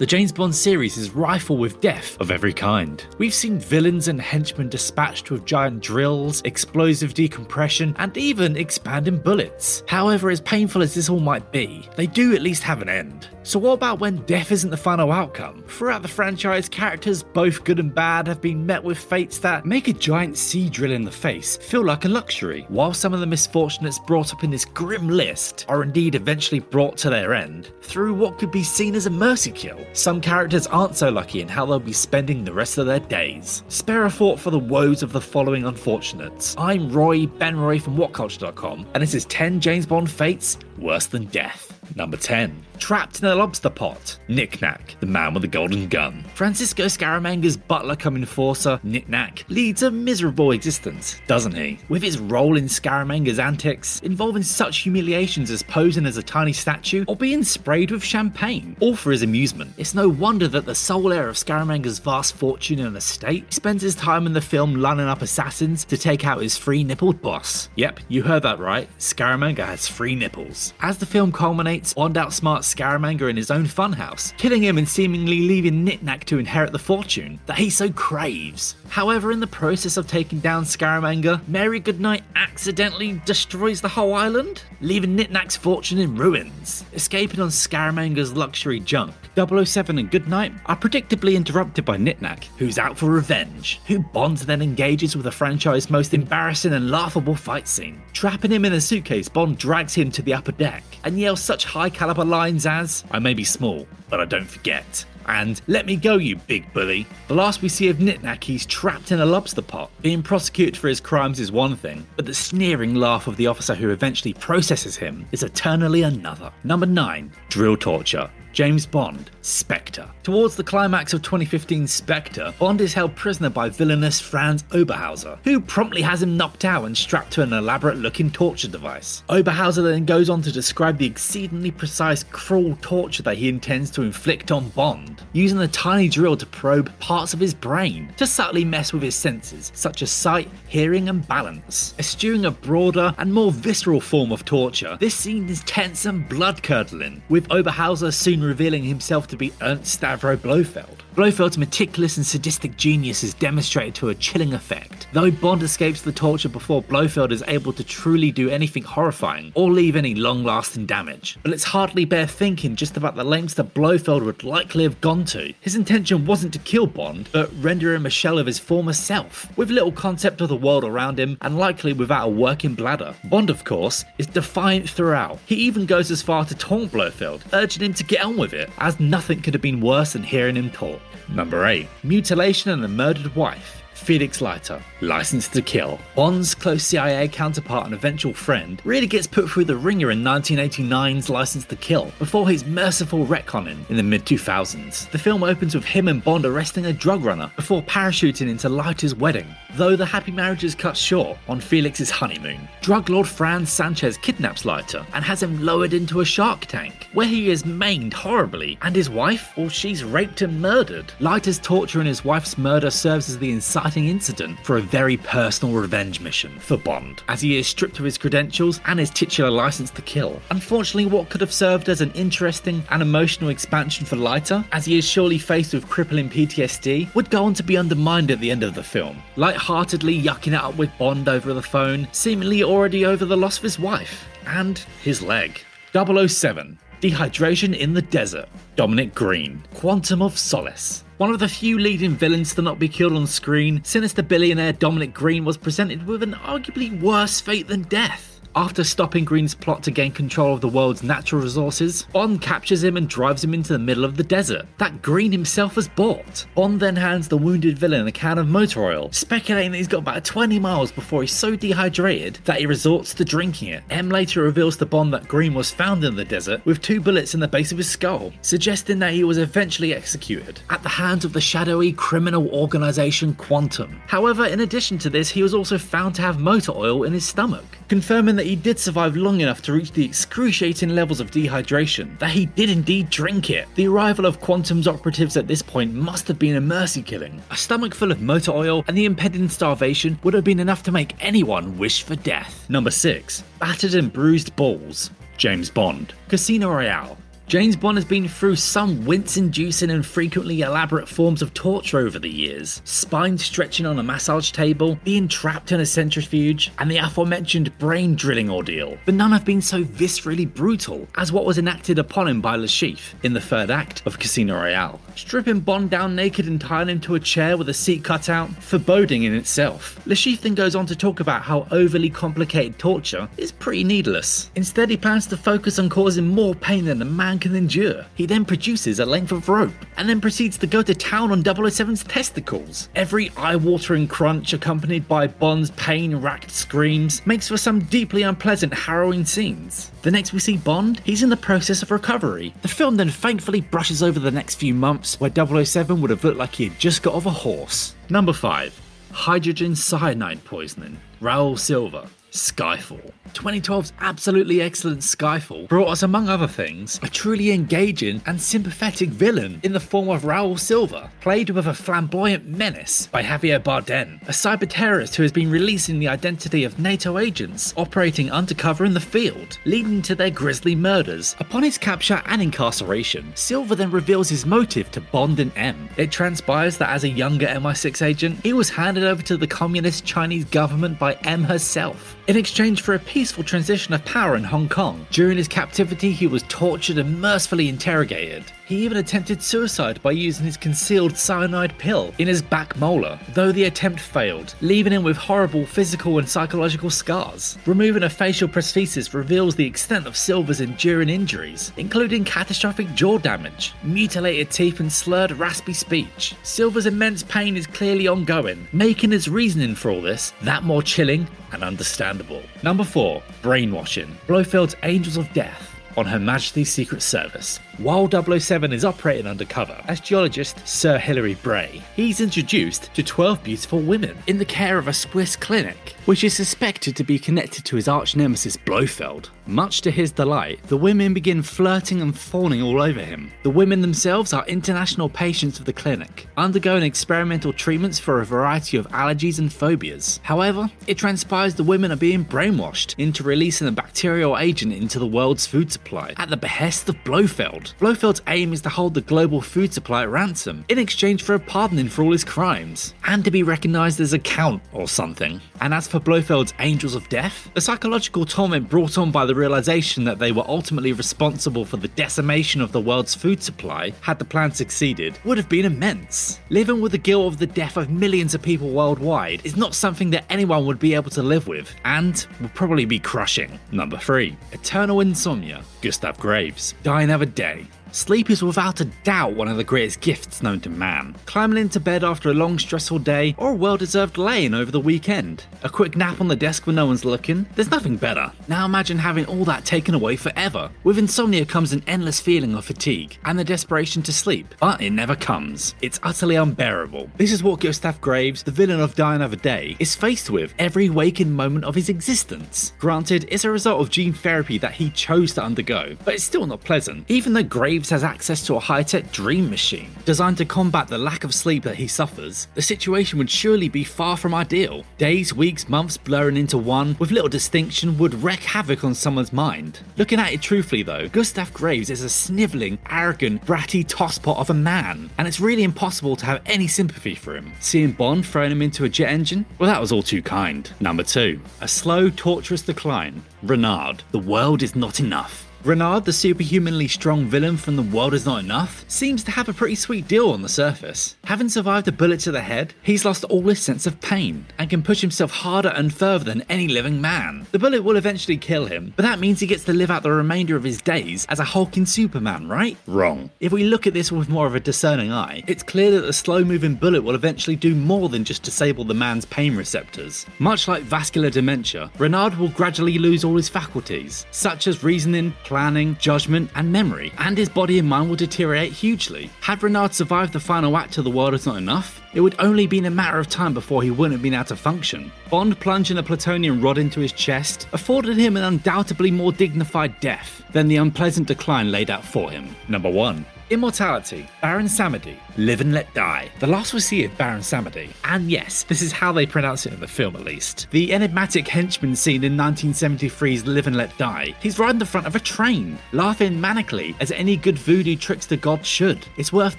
The James Bond series is rifle with death of every kind. We've seen villains and henchmen dispatched with giant drills, explosive decompression, and even expanding bullets. However, as painful as this all might be, they do at least have an end. So, what about when death isn't the final outcome? Throughout the franchise, characters, both good and bad, have been met with fates that make a giant sea drill in the face feel like a luxury, while some of the misfortunates brought up in this grim list are indeed eventually brought to their end through what could be seen as a mercy kill. Some characters aren't so lucky in how they'll be spending the rest of their days. Spare a thought for the woes of the following unfortunates. I'm Roy, Ben Roy from WhatCulture.com, and this is 10 James Bond fates worse than death. Number 10. Trapped in a lobster pot, Nick Nack, the man with the golden gun. Francisco Scaramanga's butler come enforcer, Nick Nack, leads a miserable existence, doesn't he? With his role in Scaramanga's antics, involving such humiliations as posing as a tiny statue or being sprayed with champagne, all for his amusement. It's no wonder that the sole heir of Scaramanga's vast fortune and estate spends his time in the film lining up assassins to take out his free-nippled boss. Yep, you heard that right, Scaramanga has free nipples. As the film culminates, Bond outsmarts Scaramanga in his own funhouse, killing him and seemingly leaving Nick Nack to inherit the fortune that he so craves. However, in the process of taking down Scaramanga, Mary Goodnight accidentally destroys the whole island, leaving Nick Nack's fortune in ruins. Escaping on Scaramanga's luxury junk, 007 and Goodnight are predictably interrupted by Nick Nack, who's out for revenge, who Bond then engages with the franchise's most embarrassing and laughable fight scene. Trapping him in a suitcase, Bond drags him to the upper deck and yells such high caliber lines as, I may be small, but I don't forget. And let me go, you big bully. The last we see of Nick Nack, he's trapped in a lobster pot. Being prosecuted for his crimes is one thing, but the sneering laugh of the officer who eventually processes him is eternally another. Number 9. Drill Torture. James Bond, Spectre. Towards the climax of 2015 Spectre, Bond is held prisoner by villainous Franz Oberhauser, who promptly has him knocked out and strapped to an elaborate looking torture device. Oberhauser then goes on to describe the exceedingly precise, cruel torture that he intends to inflict on Bond, using a tiny drill to probe parts of his brain to subtly mess with his senses, such as sight, hearing, and balance. Eschewing a broader and more visceral form of torture, this scene is tense and blood curdling, with Oberhauser soon revealing himself to be Ernst Stavro Blofeld. Blofeld's meticulous and sadistic genius is demonstrated to a chilling effect. Though Bond escapes the torture before Blofeld is able to truly do anything horrifying or leave any long lasting damage. But it's hardly bare thinking just about the lengths that Blofeld would likely have gone to. His intention wasn't to kill Bond, but render him a shell of his former self, with little concept of the world around him and likely without a working bladder. Bond, of course, is defiant throughout. He even goes as far to taunt Blofeld, urging him to get on with it, as nothing could have been worse than hearing him talk. Number 8. Mutilation and a murdered wife. Felix Leiter, License to Kill. Bond's close CIA counterpart and eventual friend really gets put through the ringer in 1989's License to Kill before his merciful retconning in the mid 2000s. The film opens with him and Bond arresting a drug runner before parachuting into Leiter's wedding. Though the happy marriage is cut short on Felix's honeymoon, drug lord Franz Sanchez kidnaps Leiter and has him lowered into a shark tank, where he is maimed horribly, and his wife, well, she's raped and murdered. Leiter's torture and his wife's murder serves as the inciting incident for a very personal revenge mission for Bond, as he is stripped of his credentials and his titular license to kill. Unfortunately, what could have served as an interesting and emotional expansion for Leiter, as he is surely faced with crippling PTSD, would go on to be undermined at the end of the film. Light light-heartedly yucking it up with Bond over the phone, seemingly already over the loss of his wife and his leg. 007 Dehydration in the Desert. Dominic Green. Quantum of Solace. One of the few leading villains to not be killed on screen, sinister billionaire Dominic Green was presented with an arguably worse fate than death. After stopping Green's plot to gain control of the world's natural resources, Bond captures him and drives him into the middle of the desert that Green himself has bought. Bond then hands the wounded villain a can of motor oil, speculating that he's got about 20 miles before he's so dehydrated that he resorts to drinking it. M later reveals to Bond that Green was found in the desert with two bullets in the base of his skull, suggesting that he was eventually executed at the hands of the shadowy criminal organization Quantum. However, in addition to this, he was also found to have motor oil in his stomach, confirming that he did survive long enough to reach the excruciating levels of dehydration, that he did indeed drink it. The arrival of Quantum's operatives at this point must have been a mercy killing. A stomach full of motor oil and the impending starvation would have been enough to make anyone wish for death. Number 6. Battered and Bruised Balls. James Bond. Casino Royale. James Bond has been through some wince inducing and frequently elaborate forms of torture over the years. Spine stretching on a massage table, being trapped in a centrifuge, and the aforementioned brain drilling ordeal. But none have been so viscerally brutal as what was enacted upon him by Chiffre in the third act of Casino Royale. Stripping Bond down naked and tying him to a chair with a seat cut out, foreboding in itself. Chiffre then goes on to talk about how overly complicated torture is pretty needless. Instead, he plans to focus on causing more pain than a man can endure. He then produces a length of rope and then proceeds to go to town on 007's testicles. Every eye watering crunch, accompanied by Bond's pain racked screams, makes for some deeply unpleasant, harrowing scenes. The next we see Bond, he's in the process of recovery. The film then thankfully brushes over the next few months where 007 would have looked like he had just got off a horse. Number 5. Hydrogen cyanide poisoning. Raul Silva. Skyfall. 2012's absolutely excellent Skyfall brought us, among other things, a truly engaging and sympathetic villain in the form of Raul Silva, played with a flamboyant menace by Javier Bardem, a cyber terrorist who has been releasing the identity of NATO agents operating undercover in the field, leading to their grisly murders. Upon his capture and incarceration, Silva then reveals his motive to Bond and M. It transpires that as a younger MI6 agent, he was handed over to the communist Chinese government by M herself. In exchange for a peaceful transition of power in Hong Kong, during his captivity, he was tortured and mercifully interrogated. He even attempted suicide by using his concealed cyanide pill in his back molar, though the attempt failed, leaving him with horrible physical and psychological scars. Removing a facial prosthesis reveals the extent of Silva's enduring injuries, including catastrophic jaw damage, mutilated teeth, and slurred, raspy speech. Silva's immense pain is clearly ongoing, making his reasoning for all this that more chilling and understandable. Number 4. Brainwashing. Blofeld's Angels of Death on Her Majesty's Secret Service. While 007 is operating undercover as geologist Sir Hilary Bray, he's introduced to 12 beautiful women in the care of a Swiss clinic, which is suspected to be connected to his arch nemesis Blofeld. Much to his delight, the women begin flirting and fawning all over him. The women themselves are international patients of the clinic, undergoing experimental treatments for a variety of allergies and phobias. However, it transpires the women are being brainwashed into releasing a bacterial agent into the world's food supply at the behest of Blofeld. Blofeld's aim is to hold the global food supply at ransom in exchange for a pardoning for all his crimes, and to be recognised as a count or something. And as for Blofeld's Angels of Death, the psychological torment brought on by the realization that they were ultimately responsible for the decimation of the world's food supply, had the plan succeeded, would have been immense. Living with the guilt of the death of millions of people worldwide is not something that anyone would be able to live with, and would probably be crushing. Number 3. Eternal Insomnia, Gustav Graves. Die Another Day. Sleep is without a doubt one of the greatest gifts known to man. Climbing into bed after a long, stressful day, or a well deserved laying over the weekend. A quick nap on the desk when no one's looking, there's nothing better. Now imagine having all that taken away forever. With insomnia comes an endless feeling of fatigue and the desperation to sleep, but it never comes. It's utterly unbearable. This is what Gustav Graves, the villain of Die Another Day, is faced with every waking moment of his existence. Granted, it's a result of gene therapy that he chose to undergo, but it's still not pleasant. Even though Graves Graves has access to a high tech dream machine designed to combat the lack of sleep that he suffers, the situation would surely be far from ideal. Days, weeks, months blurring into one with little distinction would wreak havoc on someone's mind. Looking at it truthfully though, Gustav Graves is a snivelling, arrogant, bratty tosspot of a man, and it's really impossible to have any sympathy for him. Seeing Bond throwing him into a jet engine? Well, that was all too kind. Number 2. A slow, torturous decline. Renard. The world is not enough. Renard, the superhumanly strong villain from The World Is Not Enough, seems to have a pretty sweet deal on the surface. Having survived a bullet to the head, he's lost all his sense of pain and can push himself harder and further than any living man. The bullet will eventually kill him, but that means he gets to live out the remainder of his days as a hulking Superman, right? Wrong. If we look at this with more of a discerning eye, it's clear that the slow moving bullet will eventually do more than just disable the man's pain receptors. Much like vascular dementia, Renard will gradually lose all his faculties, such as reasoning, planning, judgment, and memory, and his body and mind will deteriorate hugely. Had Renard survived the final act of The World Is Not Enough, it would only been a matter of time before he wouldn't have been able to function. Bond plunging a plutonium rod into his chest afforded him an undoubtedly more dignified death than the unpleasant decline laid out for him. Number 1. Immortality, Baron Samedi, Live and Let Die. The last we see of Baron Samedi, and yes, this is how they pronounce it in the film at least. The enigmatic henchman seen in 1973's Live and Let Die. He's riding the front of a train, laughing manically as any good voodoo trickster god should. It's worth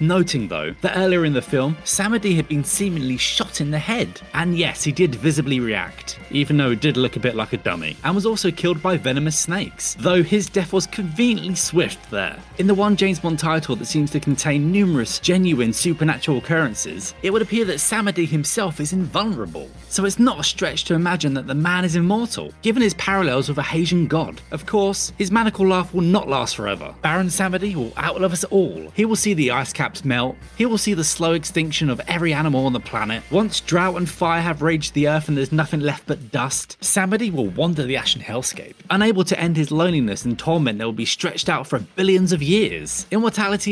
noting though that earlier in the film, Samedi had been seemingly shot in the head, and yes, he did visibly react, even though it did look a bit like a dummy, and was also killed by venomous snakes, though his death was conveniently swift there. In the one James Bond title that seems to contain numerous genuine supernatural occurrences, it would appear that Samedi himself is invulnerable. So it's not a stretch to imagine that the man is immortal, given his parallels with a Haitian god. Of course, his maniacal laugh will not last forever. Baron Samedi will outlive us all. He will see the ice caps melt, he will see the slow extinction of every animal on the planet. Once drought and fire have raged the earth and there's nothing left but dust, Samedi will wander the ashen hellscape, unable to end his loneliness and torment that will be stretched out for billions of years. Immortality